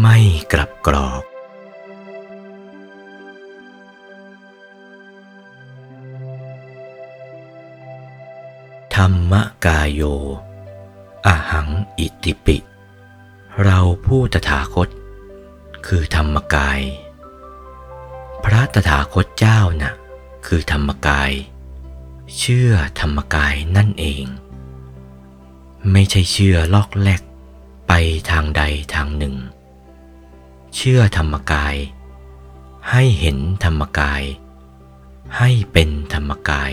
ไม่กลับกรอก ธรรมกายโย อหังอิติปิ เราผู้ตถาคต คือธรรมกาย พระตถาคตเจ้านะ่ะ คือธรรมกาย เชื่อธรรมกายนั่นเอง ไม่ใช่เชื่อลอกแลกไปทางใดทางหนึ่ง เชื่อธรรมกาย ให้เห็นธรรมกาย ให้เป็นธรรมกาย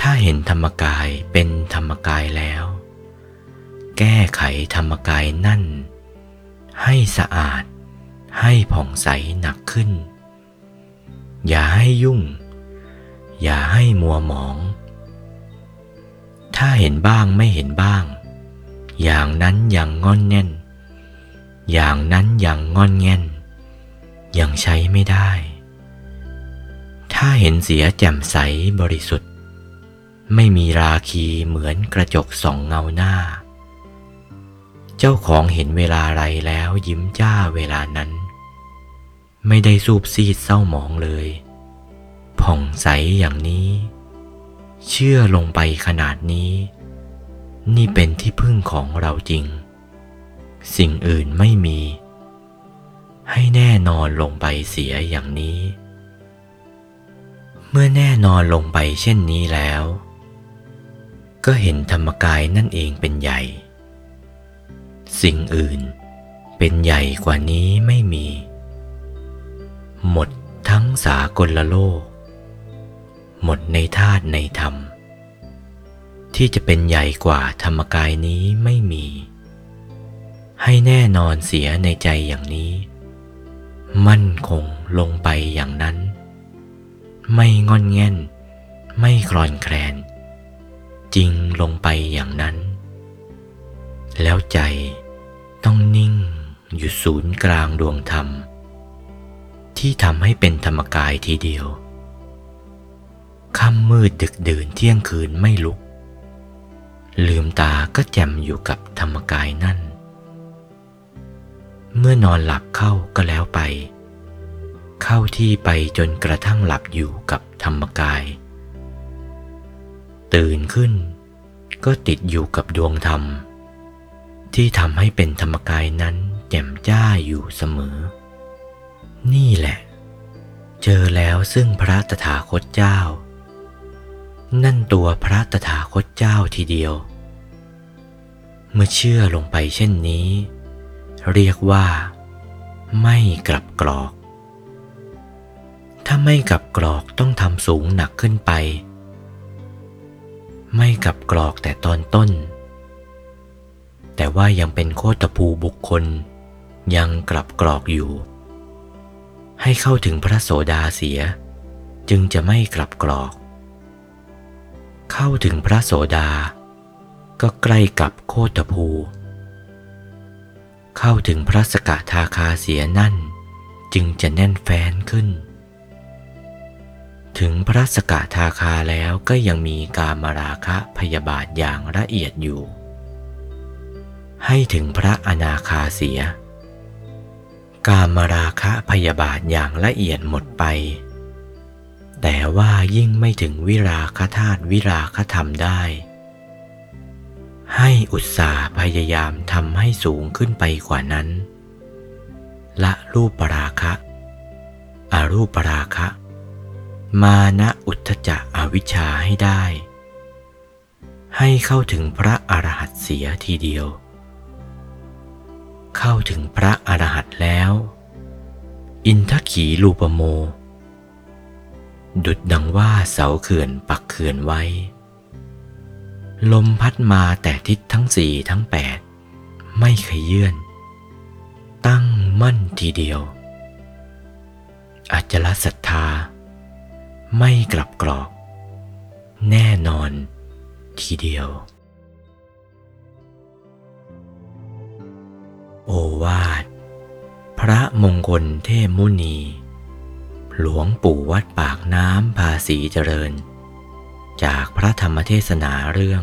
ถ้าเห็นธรรมกายเป็นธรรมกายแล้ว แก้ไขธรรมกายนั่น ให้สะอาด ให้ผ่องใสหนักขึ้น อย่าให้ยุ่ง อย่าให้มัวหมอง ถ้าเห็นบ้างไม่เห็นบ้าง อย่างนั้นอย่างงอนแน่น อย่างนั้นอย่างงอนแง่น ยังใช้ไม่ได้ ถ้าเห็นเสียแจ่มใสบริสุทธิ์ ไม่มีราคีเหมือนกระจกส่องเงาหน้า เจ้าของเห็นเวลาไรแล้วยิ้มจ้าเวลานั้น ไม่ได้สูบซีดเศร้าหมองเลย ผ่องใสอย่างนี้ เชื่อลงไปขนาดนี้ นี่เป็นที่พึ่งของเราจริง สิ่งอื่นไม่มี ให้แน่นอนลงไปเสียอย่างนี้ เมื่อแน่นอนลงไปเช่นนี้แล้ว ก็เห็นธรรมกายนั่นเองเป็นใหญ่ สิ่งอื่นเป็นใหญ่กว่านี้ไม่มี หมดทั้งสากลโลก หมดในธาตุในธรรม ที่จะเป็นใหญ่กว่าธรรมกายนี้ไม่มี ให้แน่นอนเสียในใจอย่างนี้ มั่นคงลงไปอย่างนั้น ไม่งอนแง่น ไม่คลอนแคลน จริงลงไปอย่างนั้น แล้วใจต้องนิ่งอยู่ศูนย์กลางดวงธรรม ที่ทำให้เป็นธรรมกายทีเดียวค่ำมืดดึกดื่นเที่ยงคืนไม่ลุก ลืมตาก็แจ่มอยู่กับธรรมกายนั่น เมื่อนอนหลับเข้าก็แล้วไป เข้าที่ไปจนกระทั่งหลับอยู่กับธรรมกาย ตื่นขึ้น ก็ติดอยู่กับดวงธรรม ที่ทำให้เป็นธรรมกายนั้นแจ่มจ้าอยู่เสมอ นี่แหละ เจอแล้วซึ่งพระตถาคตเจ้า นั่นตัวพระตถาคตเจ้าทีเดียว เมื่อเชื่อลงไปเช่นนี้ เรียกว่า ไม่กลับกรอก ถ้าไม่กลับกรอกต้องทำสูงหนักขึ้นไป ไม่กลับกรอกแต่ตอนต้น แต่ว่ายังเป็นโคตภูบุคคล ยังกลับกรอกอยู่ ให้เข้าถึงพระโสดาเสีย จึงจะไม่กลับกรอก เข้าถึงพระโสดาก็ใกล้กับโคตภู เข้าถึงพระสกทาคาเสียนั่น จึงจะแน่นแฟนขึ้น ถึงพระสกทาคาแล้วก็ยังมีกามราคะพยาบาทอย่างละเอียดอยู่ ให้ถึงพระอนาคาเสีย กามราคะพยาบาทอย่างละเอียดหมดไป แต่ว่ายิ่งไม่ถึงวิราคธาตุวิราคธรรมได้ ให้อุตสาห์พยายามทำให้สูงขึ้นไปกว่านั้น ละรูปปราคะอารูปปราคะ มานะอุทธจะอวิชชาให้ได้ ให้เข้าถึงพระอรหัตเสียทีเดียว เข้าถึงพระอรหัตแล้ว อินทขีลูปโม ดุดดังว่าเสาเขื่อนปักเขื่อนไว้ ลมพัดมาแต่ทิศทั้งสี่ทั้งแปดไม่ขยื่นตั้งมั่นทีเดียวอาจละศรัทธา ไม่กลับกรอก แน่นอนทีเดียว โอวาท พระมงคลเทพมุนี หลวงปู่วัดปากน้ำภาษีเจริญ จากพระธรรมเทศนาเรื่อง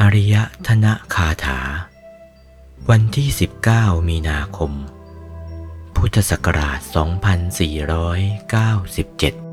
อริยธนคาถา วันที่ 19 มีนาคม พุทธศักราช 2497